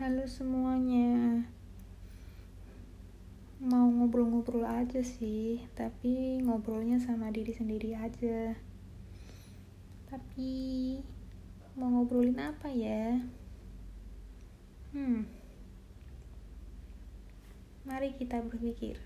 Halo semuanya. Mau ngobrol-ngobrol aja sih Tapi ngobrolnya sama diri sendiri aja. Tapi Mau ngobrolin apa ya? Hmm. Mari kita berpikir.